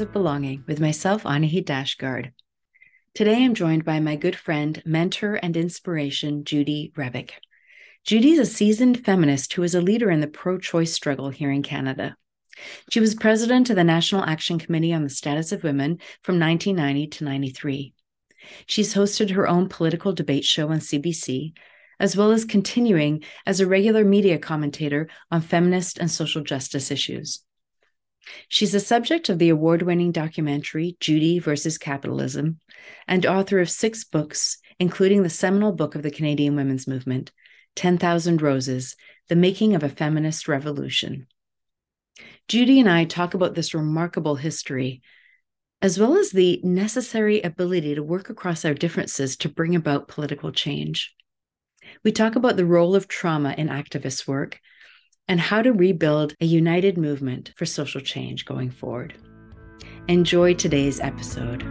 of Belonging with myself, Annahid Dashtgard. Today I'm joined by my good friend, mentor, and inspiration, Judy Rebick. Judy is a seasoned feminist who is a leader in the pro choice struggle here in Canada. She was president of the National Action Committee on the Status of Women from 1990 to 93. She's hosted her own political debate show on CBC, as well as continuing as a regular media commentator on feminist and social justice issues. She's the subject of the award winning documentary Judy versus Capitalism and author of six books, including the seminal book of the Canadian women's movement, 10,000 Roses The Making of a Feminist Revolution. Judy and I talk about this remarkable history, as well as the necessary ability to work across our differences to bring about political change. We talk about the role of trauma in activist work and how to rebuild a united movement for social change going forward. Enjoy today's episode.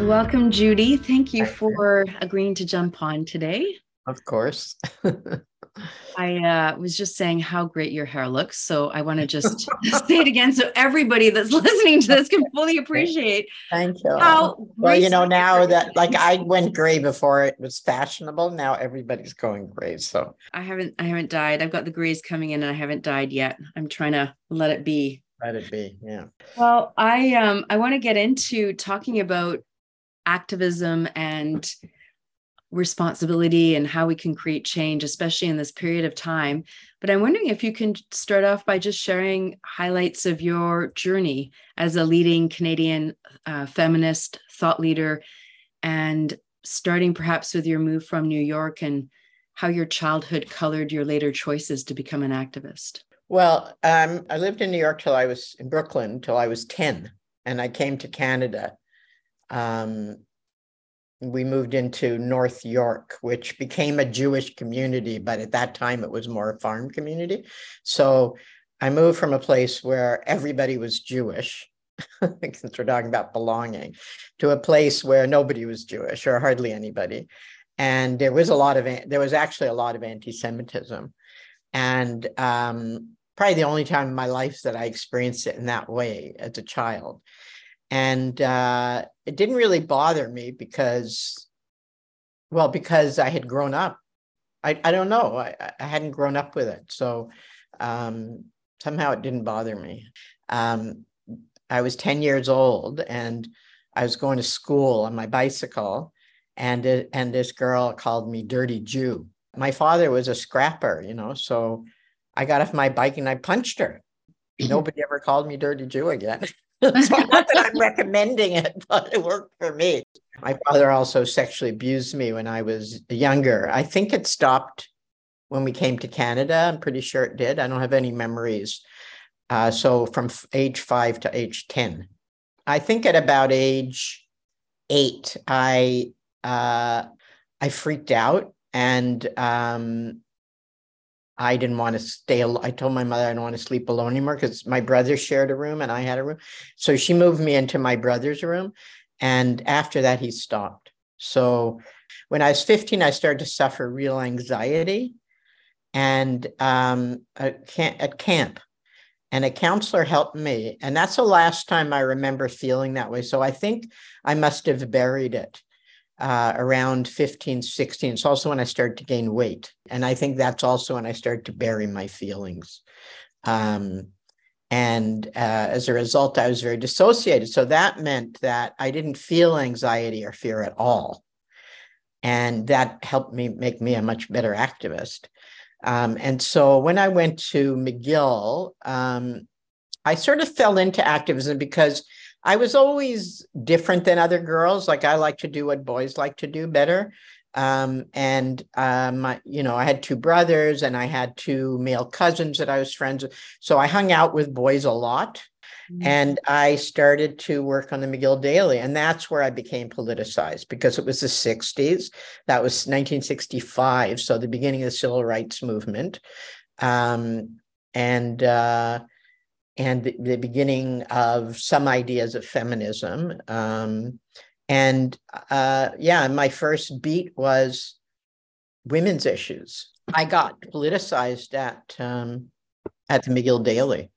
Welcome, Judy. Thank you for agreeing to jump on today. Of course. I uh, was just saying how great your hair looks. So I want to just say it again so everybody that's listening to this can fully appreciate. Thank you. How well, you know, now that like I went gray before it was fashionable, now everybody's going gray. So I haven't I haven't dyed. I've got the grays coming in and I haven't dyed yet. I'm trying to let it be. Let it be. Yeah. Well, I um I want to get into talking about activism and responsibility and how we can create change, especially in this period of time. But I'm wondering if you can start off by just sharing highlights of your journey as a leading Canadian uh, feminist thought leader and starting perhaps with your move from New York and how your childhood colored your later choices to become an activist. Well, um, I lived in New York till I was in Brooklyn till I was 10, and I came to Canada um, we moved into North York, which became a Jewish community, but at that time it was more a farm community. So I moved from a place where everybody was Jewish, since we're talking about belonging, to a place where nobody was Jewish or hardly anybody. And there was a lot of, there was actually a lot of anti Semitism. And um, probably the only time in my life that I experienced it in that way as a child. And uh, it didn't really bother me because, well, because I had grown up. I, I don't know. I, I hadn't grown up with it. So um, somehow it didn't bother me. Um, I was 10 years old and I was going to school on my bicycle, and, it, and this girl called me Dirty Jew. My father was a scrapper, you know, so I got off my bike and I punched her. Nobody ever called me Dirty Jew again. so not that I'm recommending it, but it worked for me. My father also sexually abused me when I was younger. I think it stopped when we came to Canada. I'm pretty sure it did. I don't have any memories. Uh, so from age five to age 10. I think at about age eight, I uh, I freaked out and um, I didn't want to stay. I told my mother I don't want to sleep alone anymore because my brother shared a room and I had a room. So she moved me into my brother's room. And after that, he stopped. So when I was 15, I started to suffer real anxiety and um, at camp. And a counselor helped me. And that's the last time I remember feeling that way. So I think I must have buried it uh, around 15, 16. It's also when I started to gain weight. And I think that's also when I started to bury my feelings. Um, and uh, as a result, I was very dissociated. So that meant that I didn't feel anxiety or fear at all. And that helped me make me a much better activist. Um, and so when I went to McGill, um, I sort of fell into activism because I was always different than other girls. Like I like to do what boys like to do better. Um, and um, you know, I had two brothers and I had two male cousins that I was friends with. So I hung out with boys a lot. Mm-hmm. And I started to work on the McGill Daily. And that's where I became politicized because it was the 60s. That was 1965. So the beginning of the civil rights movement. Um, and uh, and the, the beginning of some ideas of feminism. Um, and uh, yeah, my first beat was women's issues. I got politicized at um, at the McGill Daily,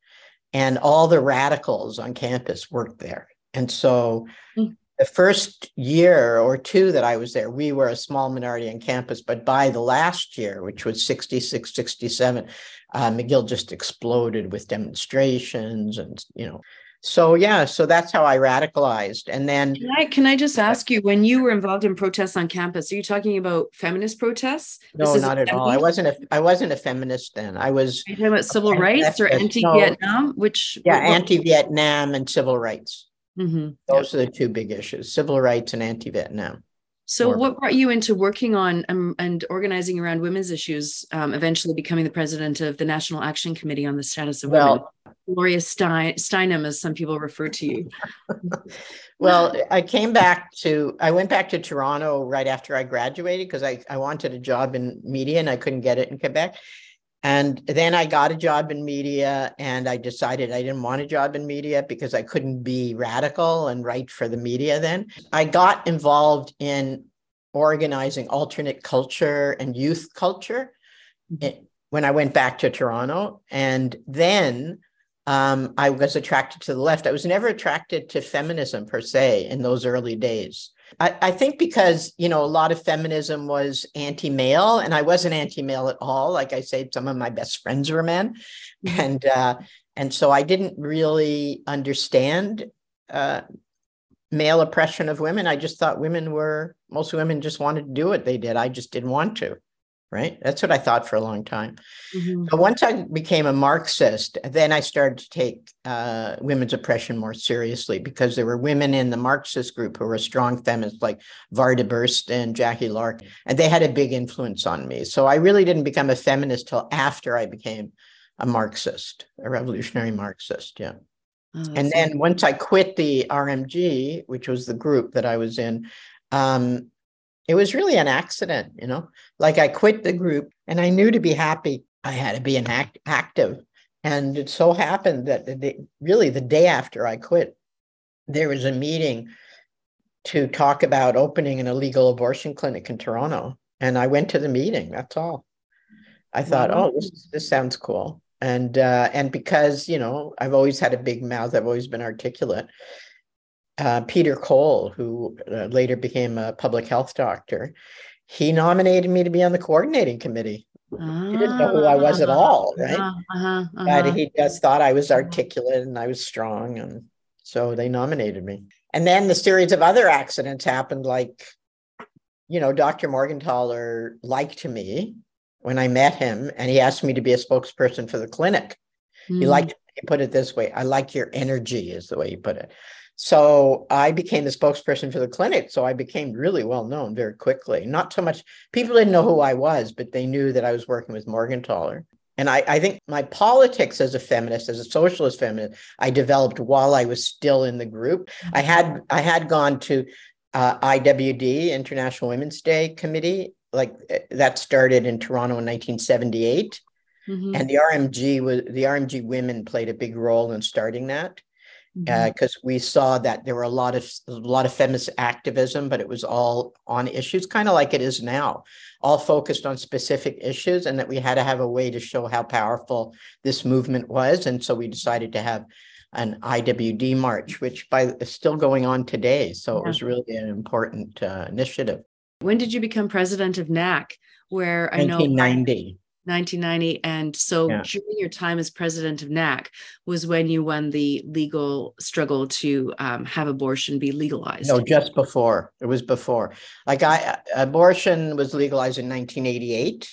and all the radicals on campus worked there. And so, mm. the first year or two that I was there, we were a small minority on campus. But by the last year, which was 66, 67, uh, McGill just exploded with demonstrations and you know so yeah so that's how i radicalized. And then can I, can I just ask you when you were involved in protests on campus are you talking about feminist protests? No not at all. I wasn't a i wasn't a feminist then. I was are you talking about civil rights or anti-vietnam no, which yeah anti-vietnam and civil rights. Mm-hmm. those yeah. are the two big issues civil rights and anti-vietnam so, or, what brought you into working on um, and organizing around women's issues, um, eventually becoming the president of the National Action Committee on the Status of well, Women? Gloria Stein, Steinem, as some people refer to you. well, I came back to, I went back to Toronto right after I graduated because I, I wanted a job in media and I couldn't get it in Quebec. And then I got a job in media and I decided I didn't want a job in media because I couldn't be radical and write for the media then. I got involved in organizing alternate culture and youth culture mm-hmm. when I went back to Toronto. And then um, I was attracted to the left. I was never attracted to feminism per se in those early days. I, I think because you know a lot of feminism was anti-male, and I wasn't anti-male at all. Like I said, some of my best friends were men, mm-hmm. and uh, and so I didn't really understand uh, male oppression of women. I just thought women were most women just wanted to do what they did. I just didn't want to right? That's what I thought for a long time. Mm-hmm. But once I became a Marxist, then I started to take uh, women's oppression more seriously because there were women in the Marxist group who were strong feminists like Varda Burstyn and Jackie Larkin, and they had a big influence on me. So I really didn't become a feminist till after I became a Marxist, a revolutionary Marxist. Yeah. Oh, and then once I quit the RMG, which was the group that I was in, um, it was really an accident, you know. Like I quit the group and I knew to be happy, I had to be an act- active. And it so happened that the, really the day after I quit, there was a meeting to talk about opening an illegal abortion clinic in Toronto. And I went to the meeting. That's all. I thought, wow. oh, this, this sounds cool. And uh, and because you know I've always had a big mouth, I've always been articulate uh, Peter Cole, who uh, later became a public health doctor, he nominated me to be on the coordinating committee. he didn't know who I was at all, ah. Uh-huh, uh-huh. But he just thought I was articulate and I was strong. And so they nominated me. And then the series of other accidents happened, like, you know, Dr. Morgentaler liked me when I met him and he asked me to be a spokesperson for the clinic. Mm. He liked, he put it this way I like your energy, is the way he put it. So I became the spokesperson for the clinic. So I became really well known very quickly. Not so much, people didn't know who I was, but they knew that I was working with Morgentaler. And I, I think my politics as a feminist, as a socialist feminist, I developed while I was still in the group. I had I had gone to uh, IWD, International Women's Day Committee, like eh, that started in Toronto in 1978. Mm-hmm. And the RMG was the RMG women played a big role in starting that because mm-hmm. uh, we saw that there were a lot of a lot of feminist activism, but it was all on issues, kind of like it is now, all focused on specific issues, and that we had to have a way to show how powerful this movement was, and so we decided to have an IWD march, which by is still going on today. So yeah. it was really an important uh, initiative. When did you become president of NAC? Where I 1990. know 1990 and so yeah. during your time as president of nac was when you won the legal struggle to um, have abortion be legalized. No just before. It was before. Like i abortion was legalized in 1988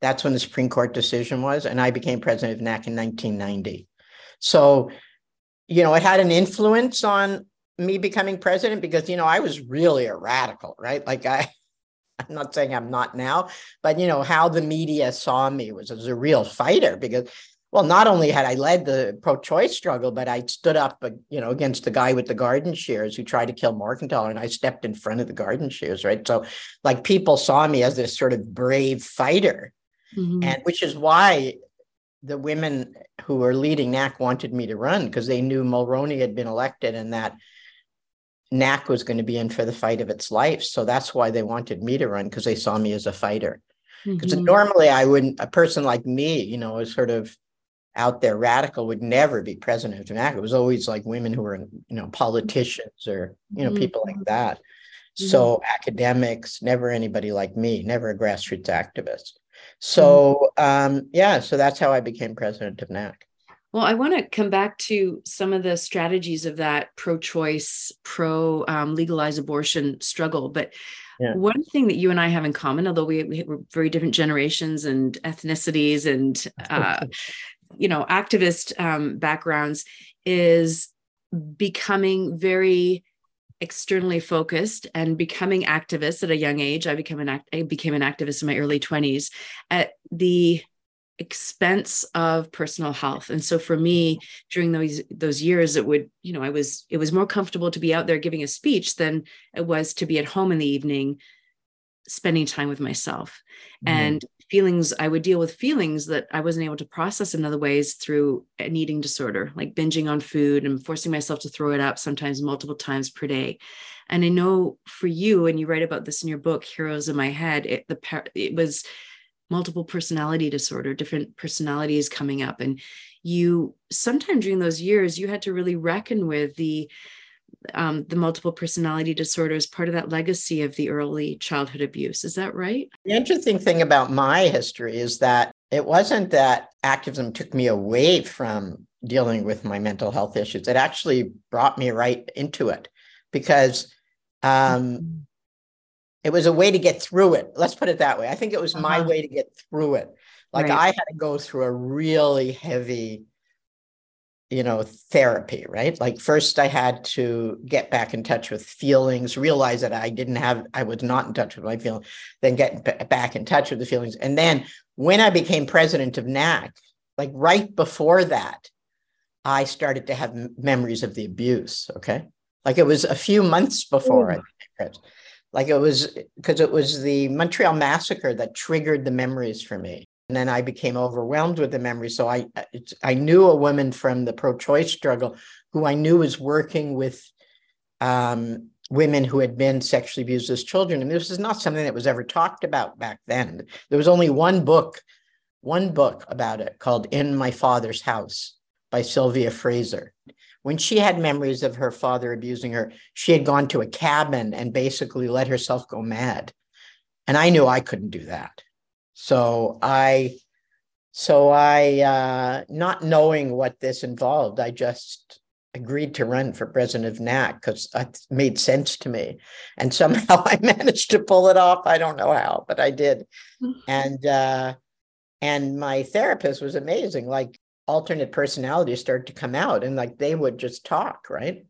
that's when the supreme court decision was and i became president of nac in 1990 so you know it had an influence on me becoming president because you know i was really a radical right? Like i I'm not saying I'm not now, but you know how the media saw me was as a real fighter because well, not only had I led the pro-choice struggle, but I stood up, uh, you know, against the guy with the garden shears who tried to kill Morgentaler, and I stepped in front of the garden shears, right? So, like, people saw me as this sort of brave fighter, mm-hmm. and which is why the women who were leading NAC wanted me to run because they knew Mulroney had been elected, and that NAC was going to be in for the fight of its life. So that's why they wanted me to run because they saw me as a fighter. because mm-hmm. normally I wouldn't. A person like me, you know, is sort of out there radical would never be president of NAC. It was always like women who were, you know, politicians or you know mm-hmm. people like that. Mm-hmm. So academics, never anybody like me, never a grassroots activist. So mm-hmm. um, yeah, so that's how I became president of NAC. Well, I want to come back to some of the strategies of that pro-choice, pro um, legalized abortion struggle. But yeah. one thing that you and I have in common, although we, we were very different generations and ethnicities and uh, you know activist um, backgrounds, is becoming very externally focused and becoming activists at a young age. I became an act- I became an activist in my early twenties at the expense of personal health. And so for me during those those years it would you know i was it was more comfortable to be out there giving a speech than it was to be at home in the evening spending time with myself. Mm-hmm. and feelings i would deal with feelings that i wasn't able to process in other ways through an eating disorder like binging on food and forcing myself to throw it up sometimes multiple times per day. And i know for you and you write about this in your book heroes in my head it the it was multiple personality disorder, different personalities coming up. And you, sometime during those years, you had to really reckon with the um, the multiple personality disorder as part of that legacy of the early childhood abuse. Is that right? The interesting thing about my history is that it wasn't that activism took me away from dealing with my mental health issues. It actually brought me right into it because um, mm-hmm it was a way to get through it. Let's put it that way. I think it was uh-huh. my way to get through it. Like right. I had to go through a really heavy, you know, therapy, right? Like first I had to get back in touch with feelings, realize that I didn't have, I was not in touch with my feelings, then get b- back in touch with the feelings. And then when I became president of NAC, like right before that, I started to have m- memories of the abuse. Okay. Like it was a few months before Ooh. I became president like it was because it was the Montreal massacre that triggered the memories for me. And then I became overwhelmed with the memories. So I I knew a woman from the pro-choice struggle who I knew was working with um, women who had been sexually abused as children. And this is not something that was ever talked about back then. There was only one book, one book about it called In My Father's House by Sylvia Fraser when she had memories of her father abusing her, she had gone to a cabin and basically let herself go mad. And I knew I couldn't do that. So I, so I, uh, not knowing what this involved, I just agreed to run for president of NAC because it made sense to me. And somehow I managed to pull it off. I don't know how, but I did. And, uh, and my therapist was amazing. Like alternate personalities start to come out and like they would just talk, right?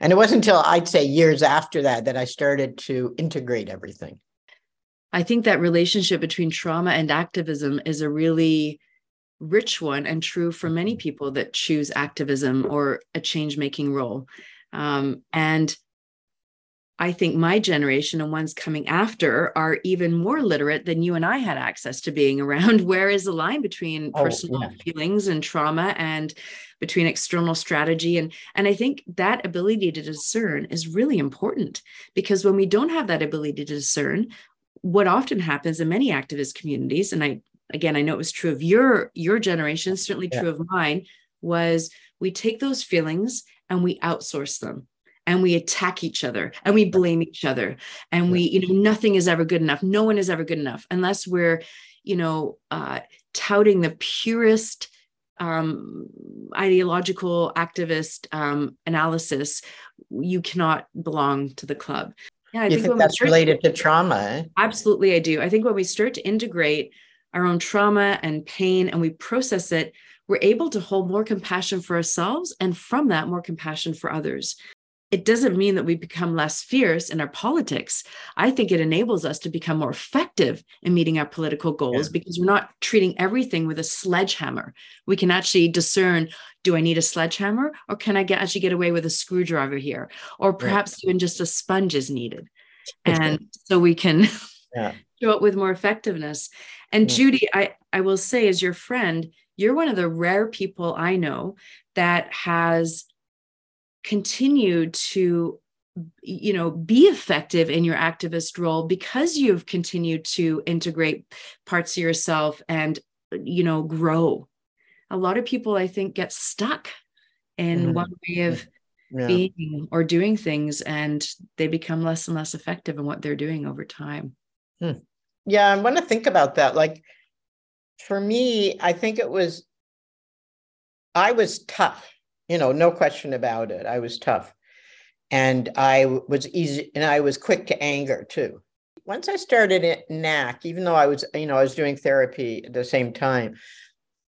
And it wasn't until I'd say years after that that I started to integrate everything. I think that relationship between trauma and activism is a really rich one and true for many mm-hmm. people that choose activism or a change making role. Um, and I think my generation and ones coming after are even more literate than you and I had access to being around. Where is the line between oh, personal yeah. feelings and trauma and between external strategy? And, and I think that ability to discern is really important because when we don't have that ability to discern, what often happens in many activist communities, and I again I know it was true of your your generation, certainly yeah. true of mine, was we take those feelings and we outsource them and we attack each other and we blame each other and we you know nothing is ever good enough. No one is ever good enough unless we're you know uh, touting the purest um, ideological activist um, analysis. You cannot belong to the club. Yeah I think, think that's related to trauma eh? absolutely i do. I think when we start to integrate our own trauma and pain and we process it we're able to hold more compassion for ourselves and from that more compassion for others it doesn't mean that we become less fierce in our politics. I think it enables us to become more effective in meeting our political goals yeah. because we're not treating everything with a sledgehammer. We can actually discern do I need a sledgehammer or can I get, actually get away with a screwdriver here? Or perhaps right. even just a sponge is needed. And so we can yeah. show it with more effectiveness. And yeah. Judy, I, I will say, as your friend, you're one of the rare people I know that has continued to you know be effective in your activist role because you've continued to integrate parts of yourself and you know grow a lot of people i think get stuck in mm-hmm. one way of yeah. being or doing things and they become less and less effective in what they're doing over time hmm. yeah i want to think about that like for me i think it was i was tough you know no question about it i was tough and I was easy and I was quick to anger too. Once I started at NAC, even though I was, you know, I was doing therapy at the same time,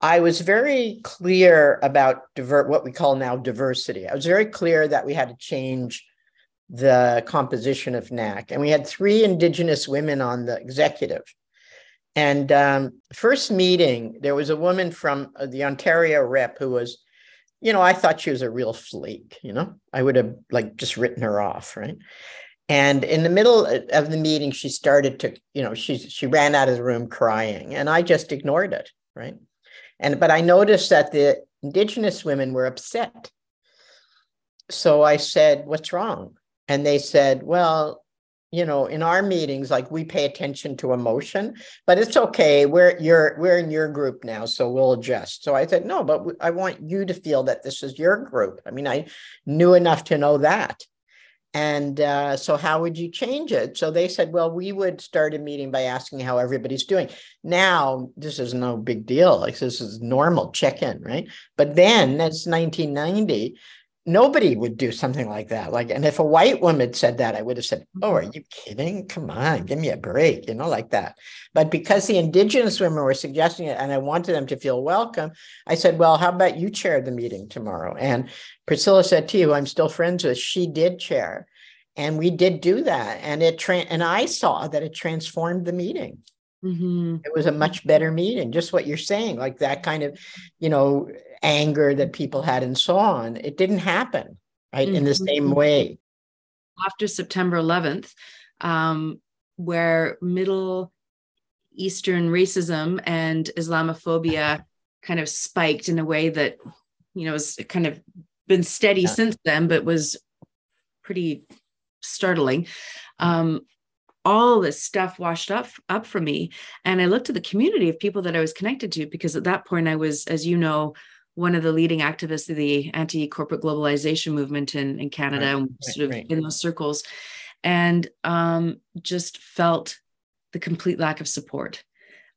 I was very clear about what we call now diversity. I was very clear that we had to change the composition of NAC, and we had three Indigenous women on the executive. And um, first meeting, there was a woman from uh, the Ontario rep who was you know, I thought she was a real flake, you know, I would have like just written her off, right? And in the middle of the meeting, she started to, you know, she she ran out of the room crying, and I just ignored it, right? And but I noticed that the indigenous women were upset. So I said, "What's wrong?" And they said, "Well, you know in our meetings like we pay attention to emotion but it's okay. We're you're we're in your group now so we'll adjust. So i said no but i want you to feel that this is your group. I mean i knew enough to know that. And uh, so how would you change it? So they said well we would start a meeting by asking how everybody's doing. Now this is no big deal. Like this is normal check in right? But then that's 1990 nobody would do something like that. Like, and if a white woman said that, I would have said, Oh, are mm-hmm. you kidding? Come on, give me a break, you know, like that. But because the indigenous women were suggesting it and I wanted them to feel welcome, I said, Well, how about you chair the meeting tomorrow? And Priscilla said to you, I'm still friends with, she did chair. And we did do that. And it tra- and I saw that it transformed the meeting. Mm-hmm. It was a much better meeting, just what you're saying, like that kind of, you know, anger that people had and so on. It didn't happen, right, mm-hmm. in the mm-hmm. same way. After September 11th, um, where Middle Eastern racism and Islamophobia kind of spiked in a way that, you know, has kind of been steady yeah. since then, but was pretty startling. Um, all this stuff washed up up for me and i looked at the community of people that i was connected to because at that point i was as you know one of the leading activists of the anti-corporate globalization movement in, in Canada, right, sort right, of right. in those circles, and um, just felt the complete lack of support.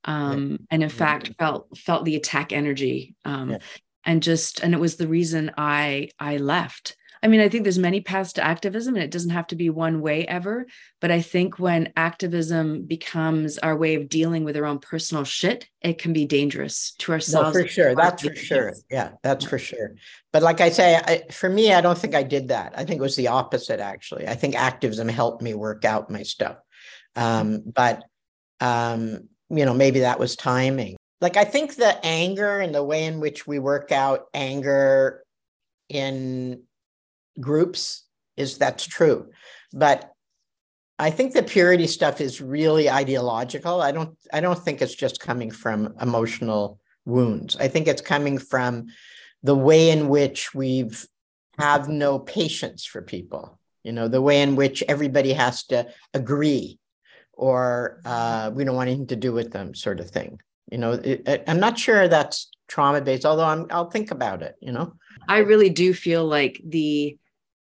Um, and in fact, felt felt the attack energy, um, yeah. and just and it was the reason I I left I mean, I think there's many paths to activism and it doesn't have to be one way ever. But I think when activism becomes our way of dealing with our own personal shit, it can be dangerous to ourselves. No, for sure. That's for sure. Yeah, that's for sure. But like I say, I, for me, I don't think I did that. I think it was the opposite, actually. I think activism helped me work out my stuff. Um, but, um, you know, maybe that was timing. Like, I think the anger and the way in which we work out anger in groups is that's true. But i think the purity stuff is really ideological. I don't i don't think it's just coming from emotional wounds. I think it's coming from the way in which we've have no patience for people you know the way in which everybody has to agree or uh, we don't want anything to do with them sort of thing. You know it, i'm not sure that's trauma based although I'm, i'll think about it you know? I really do feel like the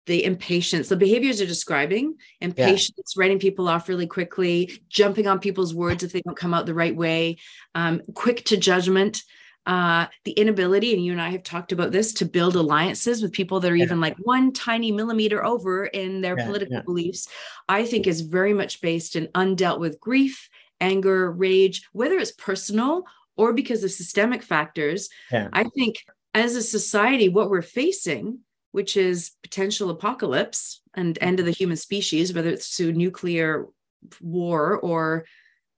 the impatience, the behaviors you're describing, impatience, yeah. writing people off really quickly, jumping on people's words if they don't come out the right way, um, quick to judgment, uh, the inability, and you and I have talked about this, to build alliances with people that are yeah. even like one tiny millimeter over in their yeah, political beliefs, I think is very much based in undealt with grief, anger, rage, whether it's personal or because of systemic factors. I think as a society, what we're facing which is potential apocalypse and end of the human species, whether it's through nuclear war or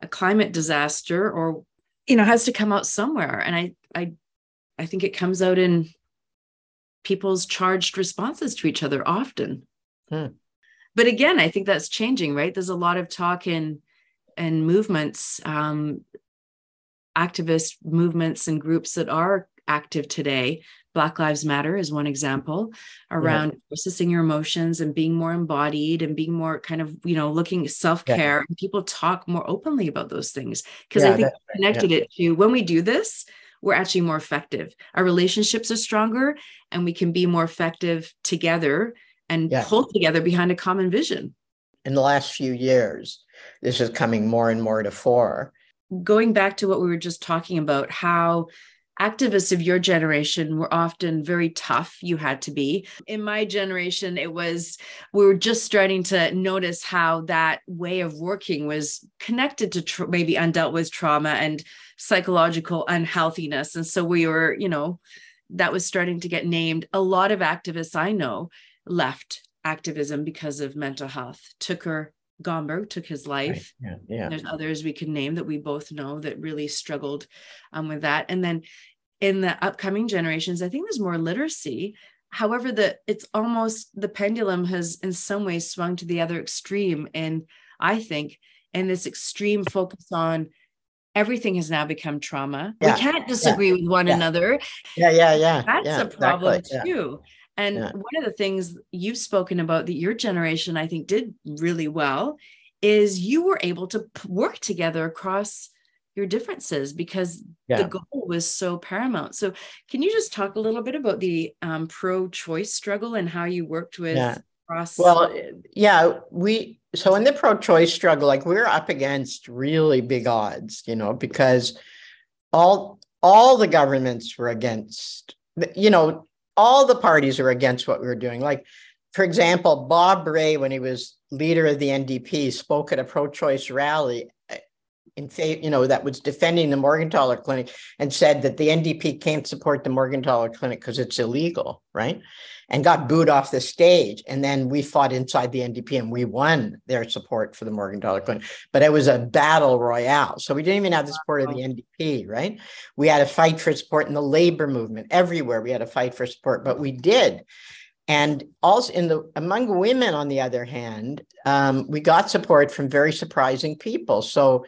a climate disaster or you know has to come out somewhere. And i i i think it comes out in people's charged responses to each other often. Hmm. but again i think that's changing right? There's a lot of talk in and movements um activist movements and groups that are active today Black Lives Matter is one example around yeah. processing your emotions and being more embodied and being more kind of, you know, looking self care. Yeah. And people talk more openly about those things because yeah, I think connected it to when we do this, we're actually more effective. Our relationships are stronger and we can be more effective together and pull together behind a common vision. In the last few years, this is coming more and more to fore. Going back to what we were just talking about, how activists of your generation were often very tough you had to be. In my generation it was we were just starting to notice how that way of working was connected to tr- maybe undealt with trauma and psychological unhealthiness. And so we were you know that was starting to get named. A lot of activists i know left activism because of mental health Tooker Gomberg took his life. Right. Yeah, yeah. There's others we can name that we both know that really struggled um, with that. And then in the upcoming generations, I think there's more literacy. However, the it's almost the pendulum has in some ways swung to the other extreme. And I think in this extreme focus on everything has now become trauma. Yeah. We can't disagree yeah. with one yeah. another. Yeah, yeah, yeah. That's a problem exactly. too. And yeah. one of the things you've spoken about that your generation, I think, did really well is you were able to work together across your differences because yeah. the goal was so paramount. So, can you just talk a little bit about the um, pro-choice struggle and how you worked with yeah. cross? Well, yeah, we so in the pro-choice struggle, like we we're up against really big odds, you know, because all all the governments were against, you know, all the parties are against what we were doing. Like, for example, Bob Rae, when he was leader of the NDP, spoke at a pro-choice rally uh, in favor, you know, that was defending the Morgentaler Clinic and said that the NDP can't support the Morgentaler Clinic because it's illegal, right? And got booed off the stage. And then we fought inside the NDP and we won their support for the Morgentaler Clinic. But it was a battle royale. So we didn't even have the support of the NDP, right? We had a fight for support in the labor movement. Everywhere we had a fight for support, but we did. And also in the among women, on the other hand, um, we got support from very surprising people. So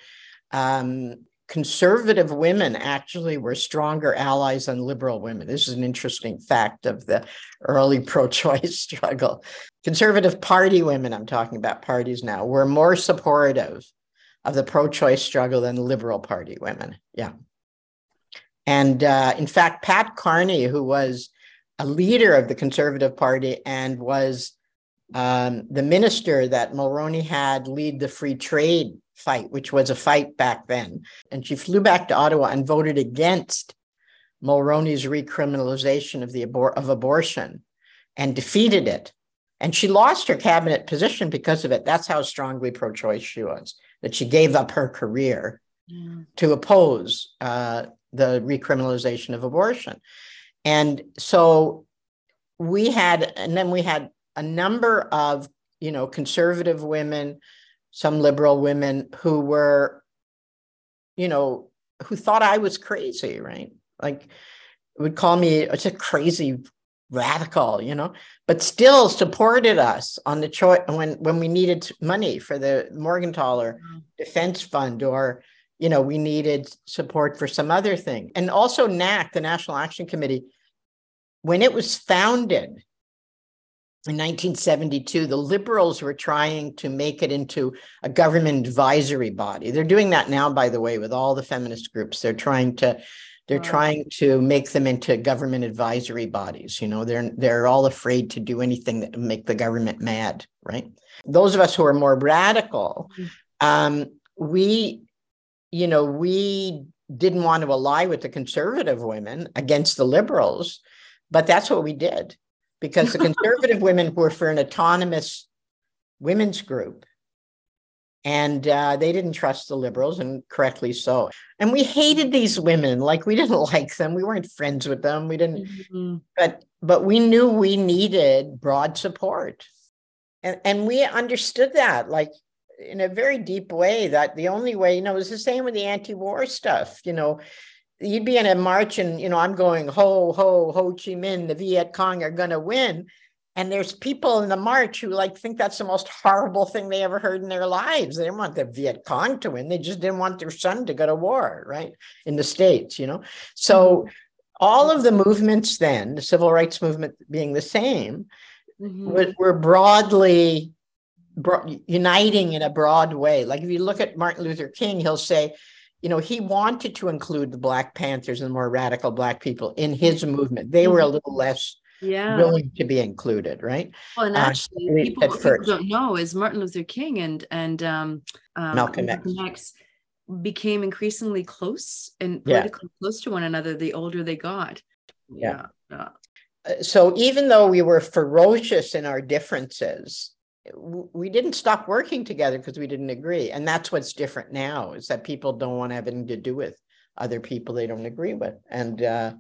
um, conservative women actually were stronger allies than liberal women. This is an interesting fact of the early pro-choice struggle. Conservative party women, I'm talking about parties now, were more supportive of the pro-choice struggle than liberal party women. Yeah. And uh, in fact, Pat Carney, who was a leader of the Conservative Party and was um, the minister that Mulroney had lead the free trade fight, which was a fight back then. And she flew back to Ottawa and voted against Mulroney's recriminalization of the abor- of abortion and defeated it. And she lost her cabinet position because of it. That's how strongly pro-choice she was. That she gave up her career yeah. to oppose uh, the recriminalization of abortion. And so we had, and then we had a number of, you know, conservative women, some liberal women who were, you know, who thought I was crazy, right? Like would call me it's a crazy radical, you know, but still supported us on the choice when when we needed money for the Morgentaler mm-hmm. Defense Fund or you know we needed support for some other thing. And also NAC, the National Action Committee, when it was founded, in 1972, the liberals were trying to make it into a government advisory body. They're doing that now, by the way, with all the feminist groups. They're trying to they're trying to make them into government advisory bodies. You know, they're they're all afraid to do anything that make the government mad, right? Those of us who are more radical, mm. um, we, you know, we didn't want to ally with the conservative women against the liberals, but that's what we did because the conservative women were for an autonomous women's group and uh, they didn't trust the liberals and correctly so. And we hated these women. Like we didn't like them. We weren't friends with them. We didn't mm-hmm. but but we knew we needed broad support. And and we understood that like in a very deep way that the only way you know it was the same with the anti-war stuff you know you'd be in a march and you know i'm going ho ho ho chi minh the viet cong are going to win. And there's people in the march who like think that's the most horrible thing they ever heard in their lives. They didn't want the viet cong to win. They just didn't want their son to go to war right in the states you know? So all of the movements then, the civil rights movement being the same, mm-hmm. were, were, broadly bro- uniting in a broad way. Like if you look at Martin Luther King, he'll say, you know, he wanted to include the Black Panthers and more radical Black people in his movement. They were a little less yeah. willing to be included, right? Well, and uh, actually, uh, people, people, don't know is Martin Luther King and and um, um Malcolm, Malcolm X. X became increasingly close and politically yeah. close to one another the older they got. Yeah. yeah. Uh, so even though we were ferocious in our differences, we didn't stop working together because we didn't agree. And that's what's different now is that people don't want to have anything to do with other people they don't agree with. And uh,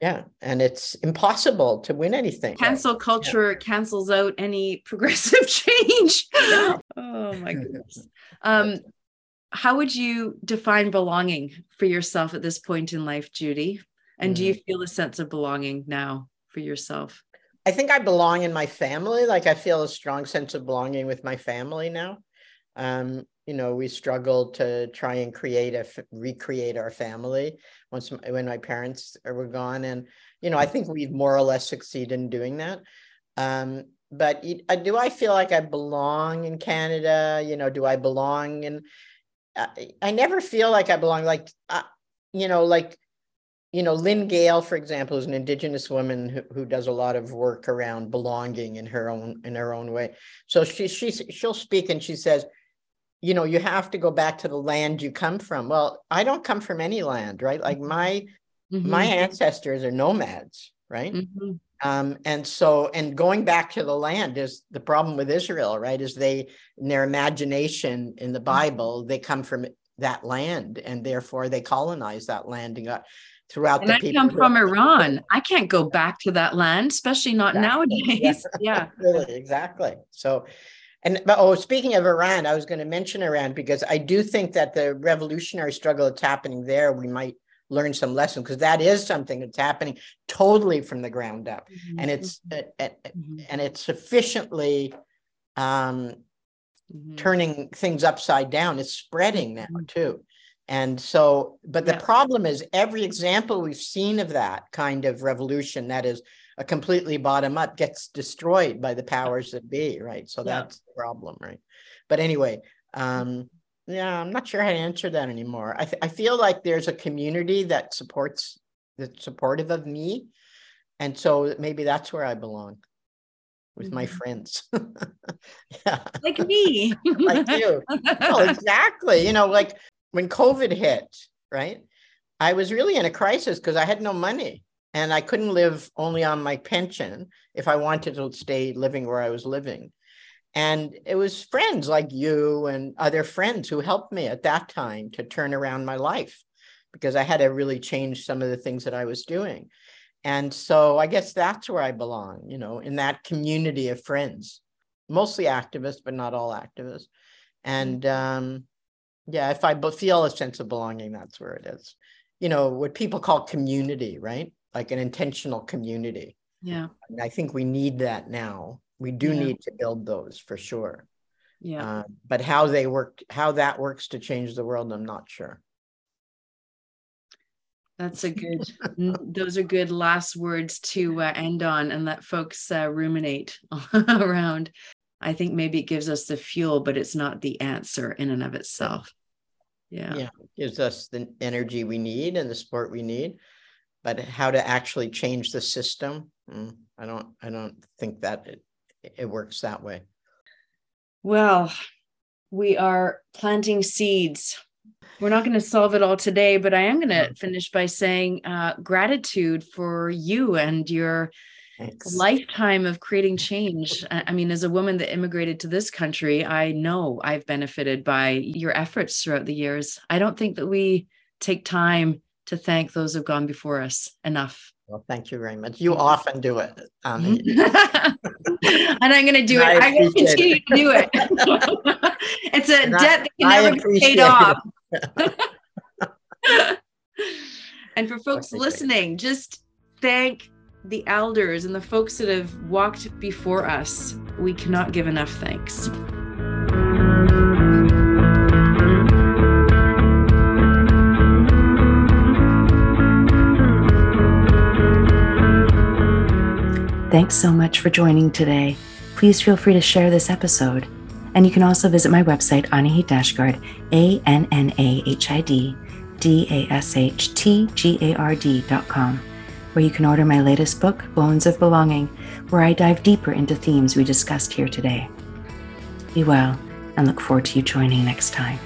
yeah, and it's impossible to win anything. Cancel culture yeah. cancels out any progressive change. Yeah. oh my goodness. Um, how would you define belonging for yourself at this point in life, Judy? And mm do you mm. feel a sense of belonging now for yourself? I think I belong in my family. Like I feel a strong sense of belonging with my family now. Um, you know, we struggled to try and create a recreate our family once when my parents were gone, and you know, I think we've more or less succeeded in doing that. Um, but do I feel like I belong in Canada? You know, do I belong And I, I never feel like I belong. Like, uh, you know, like, you know, Lynn Gehl, for example, is an Indigenous woman who, who does a lot of work around belonging in her own in her own way. So she she she'll speak and she says, you know, you have to go back to the land you come from. Well, I don't come from any land, right? Like my mm-hmm. my ancestors are nomads, right? Mm-hmm. Um, and so, and going back to the land is the problem with Israel, right? Is they, in their imagination in the Bible, they come from that land and therefore they colonize that land and got throughout and the I people. come from Iran. I can't go back to that land, especially not exactly. nowadays. Yeah. really, exactly. So, and but oh, speaking of Iran, I was going to mention Iran because I do think that the revolutionary struggle that's happening there, we might learn some lessons because that is something that's happening totally from the ground up mm-hmm. and it's mm-hmm. mm-hmm. and it's sufficiently um, mm-hmm. turning things upside down it's spreading now mm-hmm. too and so but the yeah. problem is every example we've seen of that kind of revolution that is a completely bottom up gets destroyed by the powers that be right so yeah. that's the problem right but anyway um yeah, I'm not sure how to answer that anymore. I, th- I feel like there's a community that supports that's supportive of me. And so maybe that's where I belong with mm-hmm. my friends. yeah. Like me. like you. well, exactly. You know, like when COVID hit, right? I was really in a crisis because I had no money and I couldn't live only on my pension if I wanted to stay living where I was living. And it was friends like you and other friends who helped me at that time to turn around my life because I had to really change some of the things that I was doing. And so I guess that's where I belong, you know, in that community of friends, mostly activists, but not all activists. And um, yeah, if I feel a sense of belonging, that's where it is. You know, what people call community, right? Like an intentional community. Yeah. And I think we need that now we do yeah. need to build those for sure yeah uh, but how they work how that works to change the world i'm not sure that's a good those are good last words to uh, end on and let folks uh, ruminate around i think maybe it gives us the fuel but it's not the answer in and of itself yeah yeah it gives us the energy we need and the support we need but how to actually change the system mm, i don't i don't think that it, it works that way. Well, we are planting seeds. We're not going to solve it all today, but I am going to finish by saying uh, gratitude for you and your Thanks. lifetime of creating change. I mean, as a woman that immigrated to this country, I know I've benefited by your efforts throughout the years. I don't think that we take time to thank those who've gone before us enough. Well, thank you very much. You often do it. Um, and I'm going to do it. I'm going to continue it. to do it. it's a and debt that can never be paid off. and for folks listening, just thank the elders and the folks that have walked before us. We cannot give enough thanks. Thanks so much for joining today. Please feel free to share this episode. And you can also visit my website, Annahid Dashtgard, A N N A H I D D A S H T G A R D.com, where you can order my latest book, Bones of Belonging, where I dive deeper into themes we discussed here today. Be well and look forward to you joining next time.